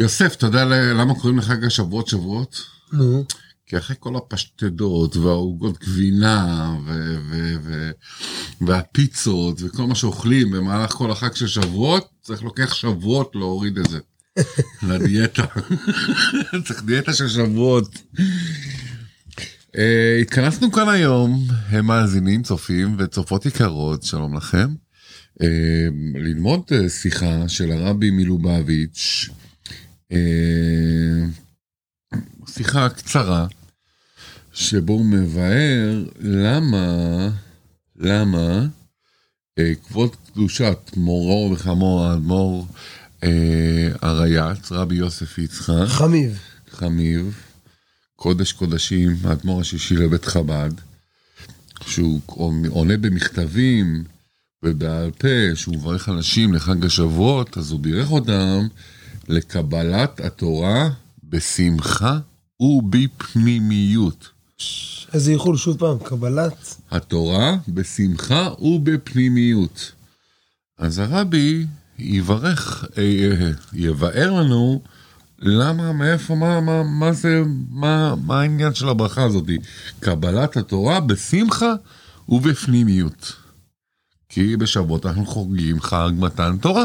יוסף, אתה יודע למה קוראים לחג השבועות שבועות? נו. כי אחרי כל הפשטדות והעוגות גבינה ו- ו- ו- והפיצות וכל מה שאוכלים במהלך כל החג של שבועות, צריך לוקח שבועות להוריד את זה. לדיאטה. צריך דיאטה של שבועות. Uh, התכנסנו כאן היום, הם מאזינים, צופים וצופות יקרות, שלום לכם. Uh, ללמוד uh, שיחה של הרבי מלובביץ', שיחה קצרה, שבו הוא מבאר למה, למה uh, כבוד קדושת מורו וחמו האדמו"ר הרייץ, רבי יוסף יצחק, חמיב. חמיב, קודש קודשים, האדמו"ר השישי לבית חב"ד, שהוא עונה במכתבים ובעל פה, שהוא מברך אנשים לחג השבועות, אז הוא בירך אותם לקבלת התורה בשמחה ובפנימיות. איזה איחול שוב פעם, קבלת. התורה בשמחה ובפנימיות. אז הרבי יברך, אה, אה, יבאר לנו למה, מאיפה, מה, מה, מה זה, מה, מה העניין של הברכה הזאת? קבלת התורה בשמחה ובפנימיות. כי בשבועות אנחנו חוגגים חג מתן תורה.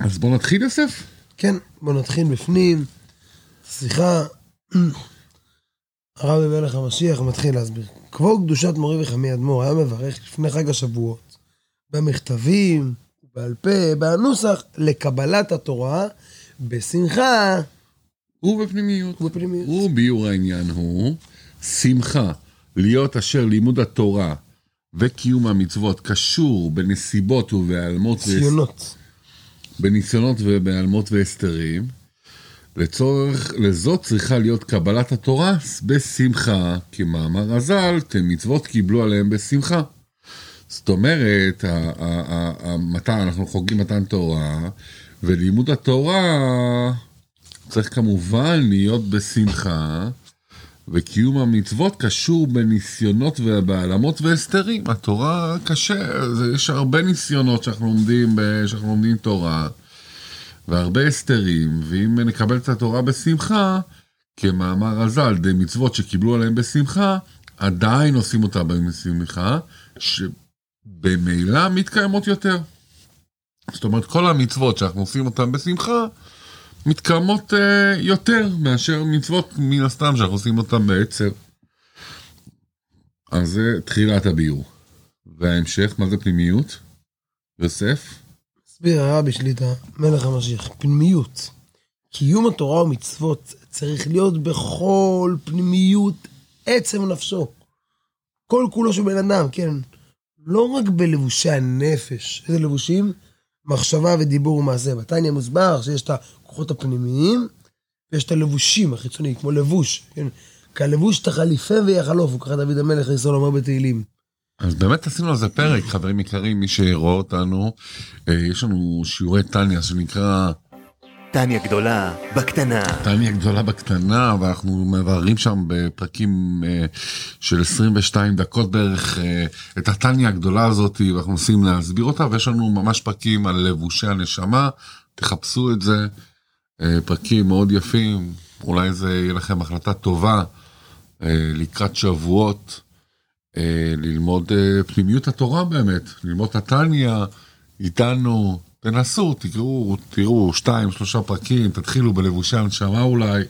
אז בוא נתחיל יוסף. כן, בוא נתחיל בפנים. שיחה. הרבי מלך המשיח מתחיל להסביר. כבוד קדושת מורי וחמי אדמו"ר היה מברך לפני חג השבועות, במכתבים, בעל פה, בנוסח, לקבלת התורה, בשמחה ובפנימיות. ובפנימיות. וביור העניין הוא שמחה, להיות אשר לימוד התורה וקיום המצוות קשור בנסיבות ובהיעלמות ציונות. בניסיונות ובהיעלמות והסתרים. לצורך, לזאת צריכה להיות קבלת התורה בשמחה, כמאמר הז"ל, מצוות קיבלו עליהם בשמחה. זאת אומרת, המתן, אנחנו חוגגים מתן תורה, ולימוד התורה צריך כמובן להיות בשמחה, וקיום המצוות קשור בניסיונות ובהעלמות והסתרים. התורה קשה, יש הרבה ניסיונות שאנחנו לומדים, שאנחנו לומדים תורה, והרבה הסתרים, ואם נקבל את התורה בשמחה, כמאמר הז"ל, די מצוות שקיבלו עליהם בשמחה, עדיין עושים אותה בשמחה, שבמילא מתקיימות יותר. זאת אומרת, כל המצוות שאנחנו עושים אותן בשמחה, מתקיימות uh, יותר מאשר מצוות מן הסתם שאנחנו עושים אותן בעצר. אז זה תחילת הביור. וההמשך, מה זה פנימיות? יוסף? הסביר הרבי שליטה, מלך המשיח, פנימיות. קיום התורה ומצוות צריך להיות בכל פנימיות עצם נפשו. כל כולו של בן אדם, כן. לא רק בלבושי הנפש. איזה לבושים? מחשבה ודיבור ומעשה. בתניא מוסבר שיש את הכוחות הפנימיים ויש את הלבושים החיצוניים, כמו לבוש, כן. כלבוש תחליפה ויחלוף, הוא ככה דוד המלך ישראל אומר בתהילים. אז באמת עשינו על זה פרק, חברים יקרים, מי שרואה אותנו, אה, יש לנו שיעורי טניה שנקרא טניה גדולה, בקטנה. טניה גדולה בקטנה, ואנחנו מבררים שם בפרקים אה, של 22 דקות בערך אה, את הטניה הגדולה הזאת, ואנחנו מנסים להסביר אותה, ויש לנו ממש פרקים על לבושי הנשמה, תחפשו את זה, פרקים מאוד יפים, אולי זה יהיה לכם החלטה טובה אה, לקראת שבועות, אה, ללמוד אה, פנימיות התורה באמת, ללמוד את הטניה איתנו. תנסו, תקראו, תראו שתיים, שלושה פרקים, תתחילו בלבושי הנשמה אולי,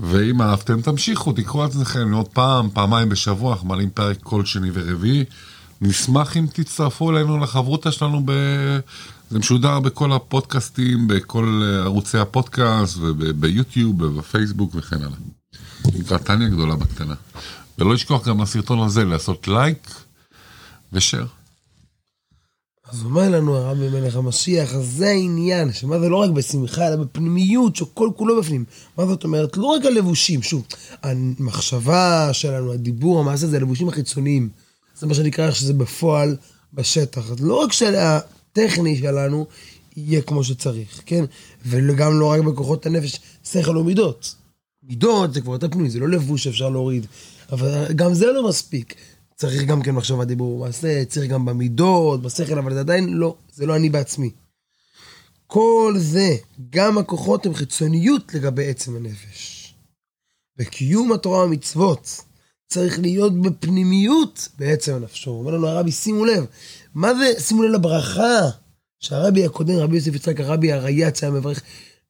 ואם אהבתם תמשיכו, תקראו על עצמכם עוד פעם, פעמיים בשבוע, אנחנו מעלים פרק כל שני ורביעי. נשמח אם תצטרפו אלינו לחברותא שלנו. זה משודר בכל הפודקאסטים, בכל ערוצי הפודקאסט, וביוטיוב, ובפייסבוק וכן הלאה. נקרא טניה גדולה בקטנה. ולא לשכוח גם לסרטון הזה לעשות לייק ושאר. אז אומר לנו הרבי מלך המשיח, אז זה העניין, שמה זה לא רק בשמחה, אלא בפנימיות, שכל כולו בפנים. מה זאת אומרת? לא רק הלבושים, שוב, המחשבה שלנו, הדיבור, המעשה, זה הלבושים החיצוניים. זה מה שנקרא איך שזה בפועל, בשטח. לא רק שהטכני שלנו יהיה כמו שצריך, כן? וגם לא רק בכוחות הנפש, שכל ומידות. מידות זה כבר יותר פנימי, זה לא לבוש שאפשר להוריד. אבל גם זה לא מספיק. צריך גם כן מחשבה דיבור ומעשה, צריך גם במידות, בשכל, אבל זה עדיין לא, זה לא אני בעצמי. כל זה, גם הכוחות הם חיצוניות לגבי עצם הנפש. וקיום התורה והמצוות צריך להיות בפנימיות בעצם הנפשו. אומר לנו הרבי, שימו לב, מה זה, שימו לב לברכה שהרבי הקודם, רבי יוסף יצחק, הרבי הרייץ היה מברך,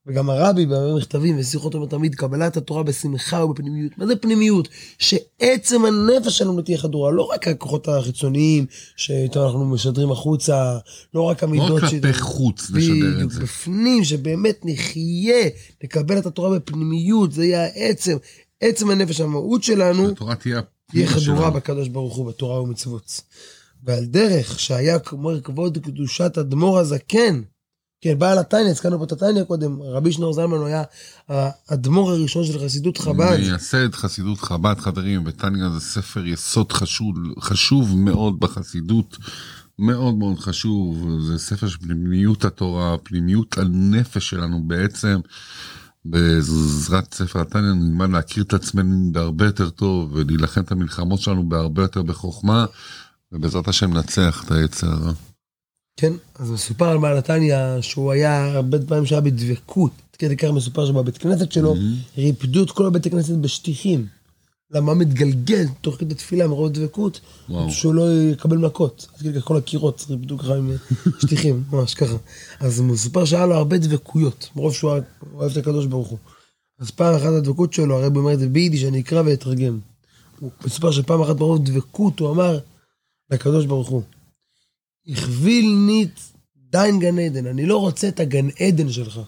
וגם הרבי במכתבים ושיחות אומר תמיד, קבלת התורה בשמחה ובפנימיות. מה זה פנימיות? שעצם הנפש שלנו תהיה חדורה, לא רק הכוחות החיצוניים שאיתם אנחנו משדרים החוצה, לא רק המידות לא כלפי חוץ לשדר את זה. בפנים, שבאמת נחיה, נקבל את התורה בפנימיות, זה יהיה העצם, עצם הנפש, המהות שלנו, תהיה חדורה שלנו. בקדוש ברוך הוא, בתורה ומצוות. ועל דרך שהיה כמו כבוד קדושת אדמו"ר הזקן, כן, בעל התניא, הזכרנו פה את התניא קודם, רבי שנור זלמן היה האדמו"ר הראשון של חסידות חב"ד. מייסד חסידות חב"ד, חברים, ותניא זה ספר יסוד חשוב, חשוב מאוד בחסידות, מאוד מאוד חשוב, זה ספר של פנימיות התורה, פנימיות הנפש שלנו בעצם. בעזרת ספר התניא נלמד להכיר את עצמנו בהרבה יותר טוב ולהילחם את המלחמות שלנו בהרבה יותר בחוכמה ובעזרת השם ננצח את היצר. כן, אז מסופר על בעל התניא שהוא היה הרבה פעמים שהיה בדבקות. כדי כך מסופר שבבית כנסת שלו ריפדו את כל הבית הכנסת בשטיחים. למה מתגלגל תוך כדי תפילה מרוב דבקות. שהוא לא יקבל מכות. כדי כך כל הקירות ריפדו ככה עם שטיחים, ממש ככה. אז מסופר שהיה לו הרבה דבקויות, מרוב שהוא אוהב את הקדוש ברוך הוא. אז פעם אחת הדבקות שלו, הרבי אומר את זה ביידיש, אני אקרא ואתרגם. הוא מסופר שפעם אחת מרוב דבקות הוא אמר לקדוש ברוך הוא, הכביל ניט דין גן עדן, אני לא רוצה את הגן עדן שלך.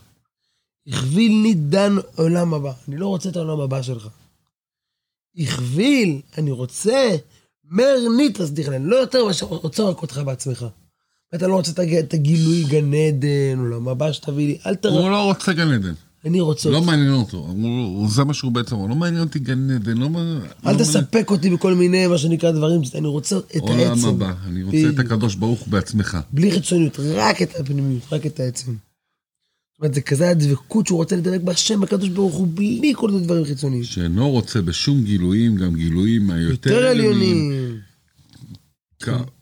הכביל ניט דן עולם הבא, אני לא רוצה את העולם הבא שלך. הכביל, אני רוצה, מר ניט תסדיך לי, אני לא יותר מאשר רוצה רק אותך בעצמך. אתה לא רוצה את הג- את הגילוי גן עדן, עולם הבא שתביא לי, אל תראה, הוא לא רוצה גן עדן, אני רוצה לא אותך. מעניין אותו, הוא- זה מה שהוא בעצם לא מעניין אותי גן עדן, לא מעניין... אל לא תספק אותי בכל מיני, מה שנקרא, דברים, אני רוצה את מעניין- עולם העצם. הבא, אני רוצה את. הקדוש ברוך בעצמך. בלי חיצוניות, רק את הפנימיות, רק את העצם. אומרת, זה כזה הדבקות שהוא רוצה לדבק בהשם, בקדוש ברוך הוא, בלי כל מיני דברים חיצוניים. שאינו רוצה בשום גילויים, גם גילויים היותר יותר עליונים.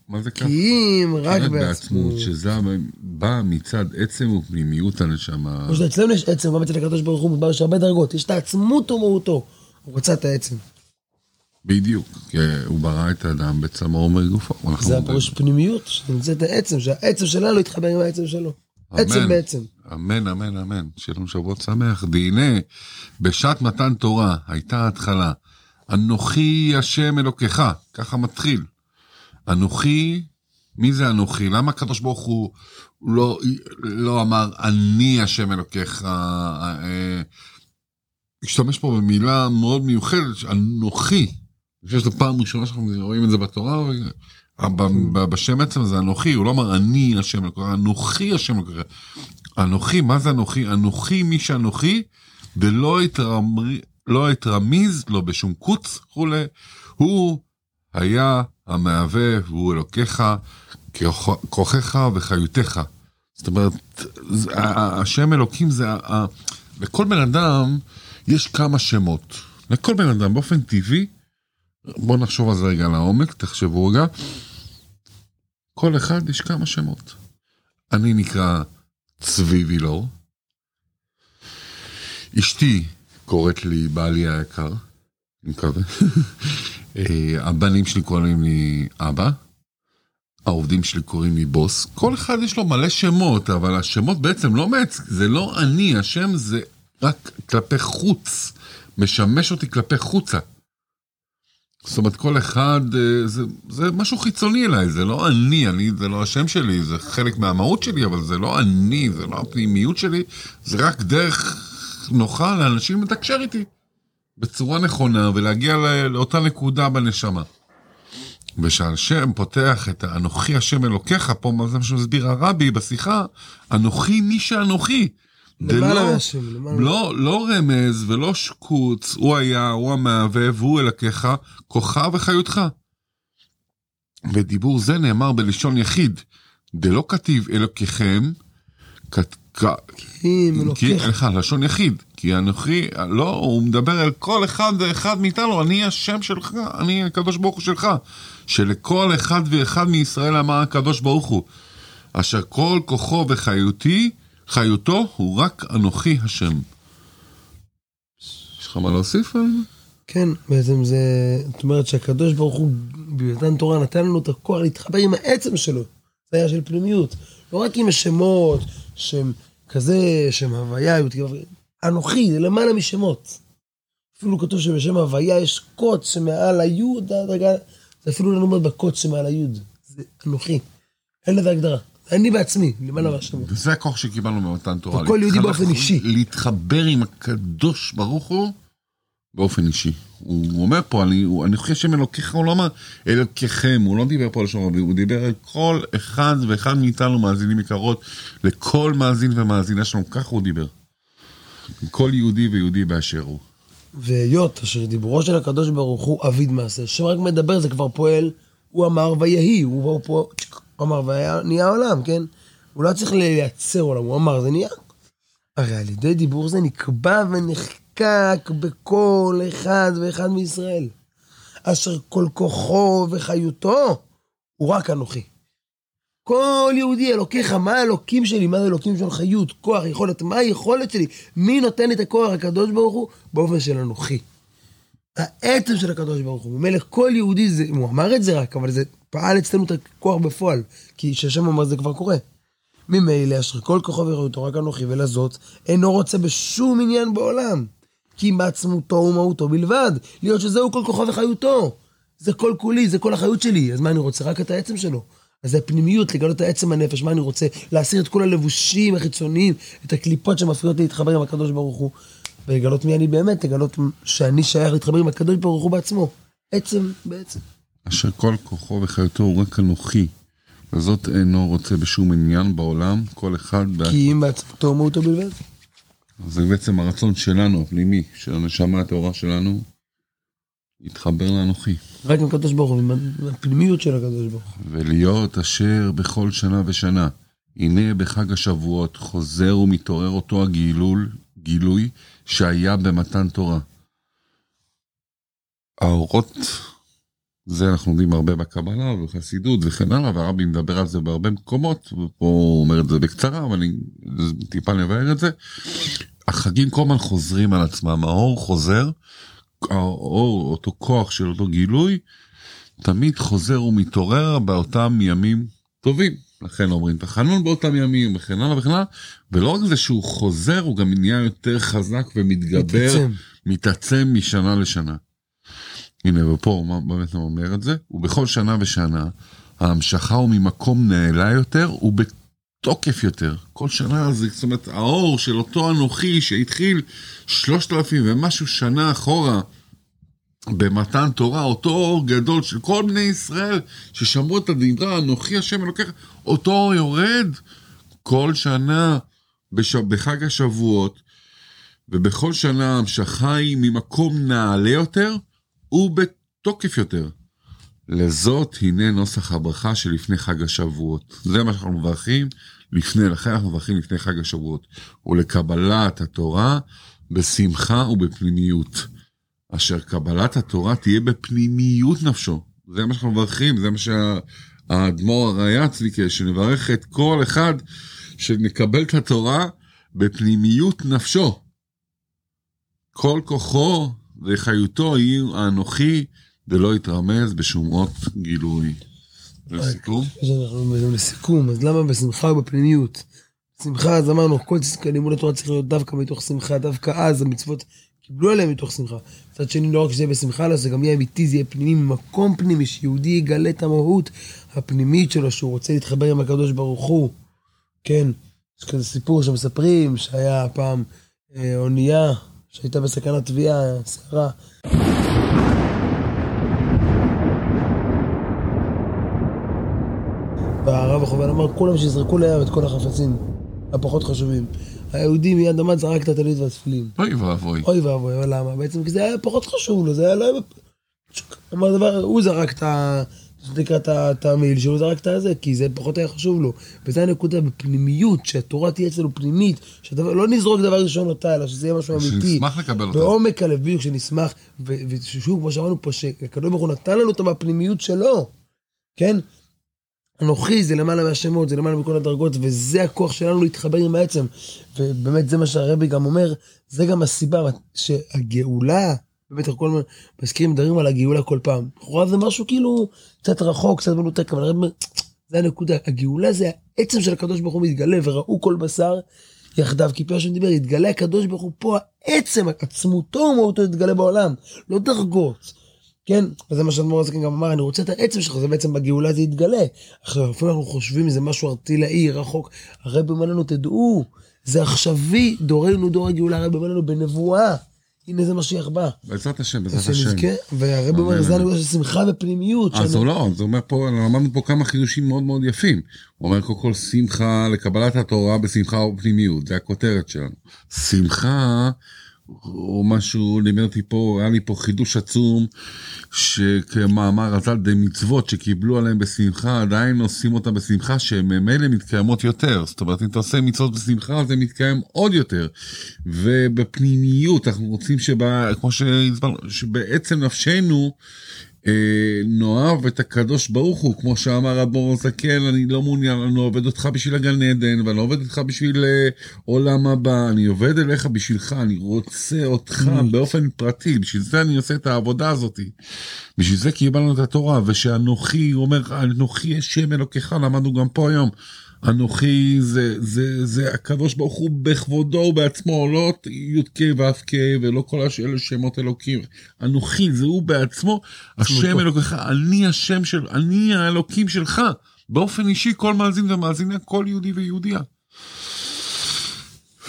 מה זה ככה? קיים רק רק בעצמות. שזה בא מצד עצם ופנימיות הנשמה. כמו שאצלנו יש עצם, גם אצל הקדוש ברוך הוא, מדבר יש הרבה דרגות, יש את העצמות ומהותו. הוא רוצה את העצם. בדיוק, כי הוא ברא את האדם בצמאו ומגופו. זה הפירוש פנימיות, שנמצאת העצם, שהעצם שלנו יתחבר עם העצם שלו. עצם. בעצם. אמן, אמן, אמן. שיהיה לנו שבוע שמח. והנה, בשעת מתן תורה הייתה ההתחלה. אנוכי השם אלוקיך, ככה מתחיל. אנוכי, מי זה אנוכי? למה הקדוש ברוך הוא לא, לא אמר אני השם אלוקיך? אה, אה, השתמש פה במילה מאוד מיוחדת, אנוכי. אני חושב שזו פעם ראשונה שאנחנו רואים את זה בתורה, בשם עצם זה אנוכי, הוא לא אמר אני השם אלוקיך, אנוכי השם אלוקיך. אנוכי, מה זה אנוכי? אנוכי מי שאנוכי, ולא אתרמ- לא אתרמיז, לא בשום קוץ וכולי, הוא היה המהווה והוא אלוקיך, כוח- כוחך וחיותך. זאת אומרת, השם אלוקים זה, לכל בן אדם יש כמה שמות. לכל בן אדם באופן טבעי, בואו נחשוב על זה רגע לעומק, תחשבו רגע. כל אחד יש כמה שמות. אני נקרא צבי וילור. אשתי קוראת לי בעלי היקר, אני מקווה. אה, הבנים שלי קוראים לי אבא. העובדים שלי קוראים לי בוס. כל אחד יש לו מלא שמות, אבל השמות בעצם לא מעצ... זה לא אני, השם זה רק כלפי חוץ. משמש אותי כלפי חוצה. זאת אומרת, כל אחד, אה, זה, זה משהו חיצוני אליי, זה לא אני, אני, זה לא השם שלי, זה חלק מהמהות שלי, אבל זה לא אני, זה לא הפנימיות שלי, זה רק דרך נוחה לאנשים לתקשר איתי בצורה נכונה ולהגיע לא, לאותה נקודה בנשמה. ושהשם פותח את האנוכי השם אלוקיך, פה מה זה מה שמסביר הרבי בשיחה, אנוכי מי שאנוכי. למעלה לא- למעלה. לא, לא רמז ולא שקוץ, הוא היה, הוא המהווה והוא אלוקיך, כוחה וחיותך. ודיבור זה נאמר בלשון יחיד, דלא כתיב אלוקיכם, כת- כי, אלוקיך. סליחה, לשון יחיד, כי אנוכי, לא, הוא מדבר על כל אחד ואחד מאיתנו, אני השם שלך, אני הקדוש ברוך הוא שלך, שלכל אחד ואחד מישראל אמר הקדוש ברוך הוא, אשר כל כוחו וחיותי, חיותו הוא רק אנוכי השם. יש לך מה להוסיף על זה? כן, בעצם זה, זאת אומרת שהקדוש ברוך הוא במתן תורה נתן לנו את הכוח להתחבר עם העצם שלו. זה היה של פנימיות. לא רק עם השמות, שם כזה, שם הוויה, אנוכי, זה למעלה משמות. אפילו כתוב שבשם הוויה יש קוץ שמעל היוד, זה אפילו לא נאמר בקוץ שמעל היוד. זה אנוכי. אין לזה הגדרה. אני בעצמי, למעלה מהשמות. וזה הכוח שקיבלנו במתן תורה. וכל יהודי באופן אישי. להתחבר עם הקדוש ברוך הוא באופן אישי. הוא אומר פה, אני, הוא- אני חושב שהם אלוקיך, הוא לא אמר אלוקיכם, הוא לא דיבר פה על לשון רבים, הוא דיבר על כל אחד ואחד מאיתנו מאזינים יקרות, לכל מאזין ומאזינה שלנו, ככה הוא דיבר. כל יהודי ויהודי באשר הוא. והיות אשר דיבורו של הקדוש ברוך הוא אביד מעשה, שם רק מדבר זה כבר פועל, הוא אמר ויהי, הוא פה, הוא אמר והיה נהיה עולם, כן? הוא לא צריך לייצר עולם, הוא אמר זה נהיה. הרי על ידי דיבור זה נקבע ונחקק בכל אחד ואחד מישראל, אשר כל כוחו וחיותו הוא רק אנוכי. כל יהודי, אלוקיך, מה האלוקים שלי? מה זה אלוקים של חיות, כוח, יכולת? מה היכולת שלי? מי נותן את הכוח? הקדוש ברוך הוא? באופן של אנוכי. העצם של הקדוש ברוך הוא. ממילא כל יהודי, זה, הוא אמר את זה רק, אבל זה פעל אצלנו את הכוח בפועל. כי כשהשם אמר זה כבר קורה. ממילא אשר כל כוחו וחיותו רק אנוכי, ולזאת אינו רוצה בשום עניין בעולם. כי בעצמותו ומהותו בלבד. להיות שזהו כל כוחו וחיותו. זה כל כולי, זה כל החיות שלי. אז מה אני רוצה? רק את העצם שלו. אז זה הפנימיות, לגלות את העצם הנפש, מה אני רוצה? להסיר את כל הלבושים החיצוניים, את הקליפות שמפריעות להתחבר עם הקדוש ברוך הוא. ולגלות מי אני באמת, לגלות שאני שייך להתחבר עם הקדוש ברוך הוא בעצמו. עצם בעצם. אשר כל כוחו וחיותו הוא רק אנוכי, וזאת אינו רוצה בשום עניין בעולם, כל אחד... כי אם בעצמותו ומהותו בלבד. זה בעצם הרצון שלנו, הפנימי, של הנשמה הטהורה שלנו, להתחבר לאנוכי. רק עם הקדוש ברוך הוא, עם הפנימיות של הקדוש ברוך הוא. ולהיות אשר בכל שנה ושנה. הנה בחג השבועות חוזר ומתעורר אותו הגילול, גילוי שהיה במתן תורה. האורות, זה אנחנו יודעים הרבה בקבלה ובחסידות וכן הלאה, והרבי מדבר על זה בהרבה מקומות, ופה הוא אומר את זה בקצרה, אבל אני טיפה נבהר את זה. החגים כל הזמן חוזרים על עצמם, האור חוזר, האור, אותו כוח של אותו גילוי, תמיד חוזר ומתעורר באותם ימים טובים. לכן אומרים תחנון באותם ימים וכן הלאה וכן הלאה. ולא רק זה שהוא חוזר, הוא גם נהיה יותר חזק ומתגבר, מתעצם. מתעצם משנה לשנה. הנה, ופה הוא באמת הוא אומר את זה, ובכל שנה ושנה, ההמשכה הוא ממקום נעלה יותר ובתוקף יותר. כל שנה זה, זאת אומרת, האור של אותו אנוכי שהתחיל שלושת אלפים ומשהו שנה אחורה, במתן תורה, אותו אור גדול של כל בני ישראל ששמעו את הדברה, אנוכי השם אלוקיך, אותו אור יורד כל שנה בש... בחג השבועות, ובכל שנה ההמשכה היא ממקום נעלה יותר ובתוקף יותר. לזאת הנה נוסח הברכה שלפני חג השבועות. זה מה שאנחנו מברכים לפני, לכן אנחנו מברכים לפני חג השבועות. ולקבלת התורה בשמחה ובפנימיות. אשר קבלת התורה תהיה בפנימיות נפשו. זה מה שאנחנו מברכים, זה מה שהאדמו"ר הרייץ ביקש, שנברך את כל אחד שנקבל את התורה בפנימיות נפשו. כל כוחו וחיותו יהיו האנוכי, ולא יתרמז בשומעות גילוי. לסיכום? אז אנחנו מבינים לסיכום, אז למה בשמחה ובפנימיות? שמחה, אז אמרנו, כל לימוד התורה צריך להיות דווקא מתוך שמחה, דווקא אז המצוות קיבלו עליהם מתוך שמחה. מצד שני, לא רק שזה יהיה בשמחה, אלא זה גם יהיה אמיתי, זה יהיה פנימי, ממקום פנימי, שיהודי יגלה את המהות הפנימית שלו, שהוא רוצה להתחבר עם הקדוש ברוך הוא. כן, יש כזה סיפור שמספרים, שהיה פעם אה, אונייה שהייתה בסכנת טביעה, סערה. והרב החובל אמר, כולם שיזרקו לים את כל החפצים הפחות חשובים. היהודי מיד עמד, זרק את הטלית והתפילין. אוי ואבוי. אוי ואבוי, אבל למה? בעצם כי זה היה פחות חשוב לו, זה היה לא... אמר דבר, הוא זרק את ה... שנקרא את המעיל שלו, זרק את הזה, כי זה פחות היה חשוב לו. וזה הנקודה בפנימיות, שהתורה תהיה אצלנו פנימית, שדבר, לא נזרוק דבר ראשון אותה, אלא שזה יהיה משהו אמיתי. שנשמח לקבל אותה. בעומק הלב, בדיוק, שנשמח, ושוב, כמו שאמרנו פה, שהקדוש ברוך הוא נתן לנו אותה מהפנימיות שלו, כן? אנוכי זה למעלה מהשמות, זה למעלה מכל הדרגות, וזה הכוח שלנו להתחבר עם העצם. ובאמת זה מה שהרבי גם אומר, זה גם הסיבה שהגאולה, באמת אנחנו כל הזמן מזכירים, מדברים על הגאולה כל פעם. לכאורה זה משהו כאילו קצת רחוק, קצת מנותק, אבל אומר, זה הנקודה, הגאולה זה העצם של הקדוש ברוך הוא מתגלה, וראו כל בשר יחדיו, כי השם דיבר, יתגלה הקדוש ברוך הוא פה, העצם, עצמותו ומהותו יתגלה בעולם, לא דרגות. כן, וזה מה שאדמו"ר הזקן גם אמר, אני רוצה את העצם שלך, זה בעצם בגאולה זה יתגלה. עכשיו, אפילו אנחנו חושבים איזה משהו ארטילאי, רחוק, הרבי אומר לנו, תדעו, זה עכשווי, דורנו דור הגאולה, הרבי אומר לנו בנבואה. הנה זה משיח בא. בעזרת השם, בעזרת שנזכה, השם. והרבי אומר, זה הנקודה של שמחה ופנימיות. אז שאני- הוא לא, זה אומר פה, למדנו פה כמה חידושים מאוד מאוד יפים. הוא אומר קודם כל שמחה לקבלת התורה בשמחה ובפנימיות, זה הכותרת שלנו. שמחה, או משהו, לימד אותי פה, היה לי פה חידוש עצום, שכמאמר הז"ל מצוות שקיבלו עליהם בשמחה, עדיין עושים אותם בשמחה, שהן ממילא מתקיימות יותר. זאת אומרת, אם אתה עושה מצוות בשמחה, זה מתקיים עוד יותר. ובפנימיות, אנחנו רוצים שבה, כמו שהסברנו, שבעצם נפשנו, נאהב את הקדוש ברוך הוא, כמו שאמר אדמו"ר הזקן, אני לא מעוניין, אני עובד אותך בשביל הגן עדן, ואני לא עובד אותך בשביל אה, עולם הבא, אני עובד אליך בשבילך, אני רוצה אותך באופן פרטי, בשביל זה אני עושה את העבודה הזאת. בשביל זה קיבלנו את התורה, ושאנוכי, הוא אומר, אנוכי השם אלוקיך, למדנו גם פה היום. אנוכי זה, זה, זה הקדוש ברוך הוא בכבודו ובעצמו, לא י"ק ו"ק ולא כל הש- אלה שמות אלוקים. אנוכי זה הוא בעצמו, השם אלוקיך, אני השם של, אני האלוקים שלך. באופן אישי כל מאזין ומאזינה, כל יהודי ויהודייה.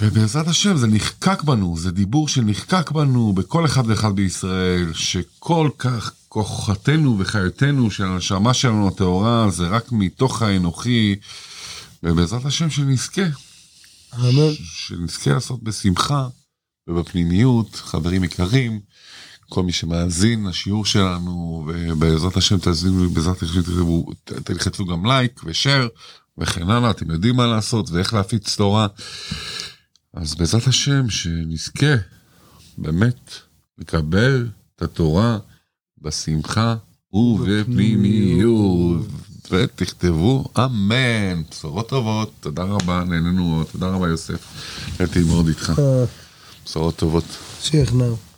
ובעזרת השם זה נחקק בנו, זה דיבור שנחקק בנו בכל אחד ואחד בישראל, שכל כך כוחתנו וחיותנו של הנשמה שלנו הטהורה זה רק מתוך האנוכי, ובעזרת השם שנזכה, אמן. שנזכה לעשות בשמחה ובפנימיות, חברים יקרים, כל מי שמאזין לשיעור שלנו, ובעזרת השם תאזינו, בעזרת השם תלחצו גם לייק ושאר וכן הלאה, אתם יודעים מה לעשות ואיך להפיץ תורה. אז בעזרת השם שנזכה באמת לקבל את התורה בשמחה ובפנימיות. ותכתבו אמן, בשורות טובות, תודה רבה, נהנינו מאוד, תודה רבה יוסף, נהניתי מאוד איתך, אה, בשורות טובות. שיחנאו.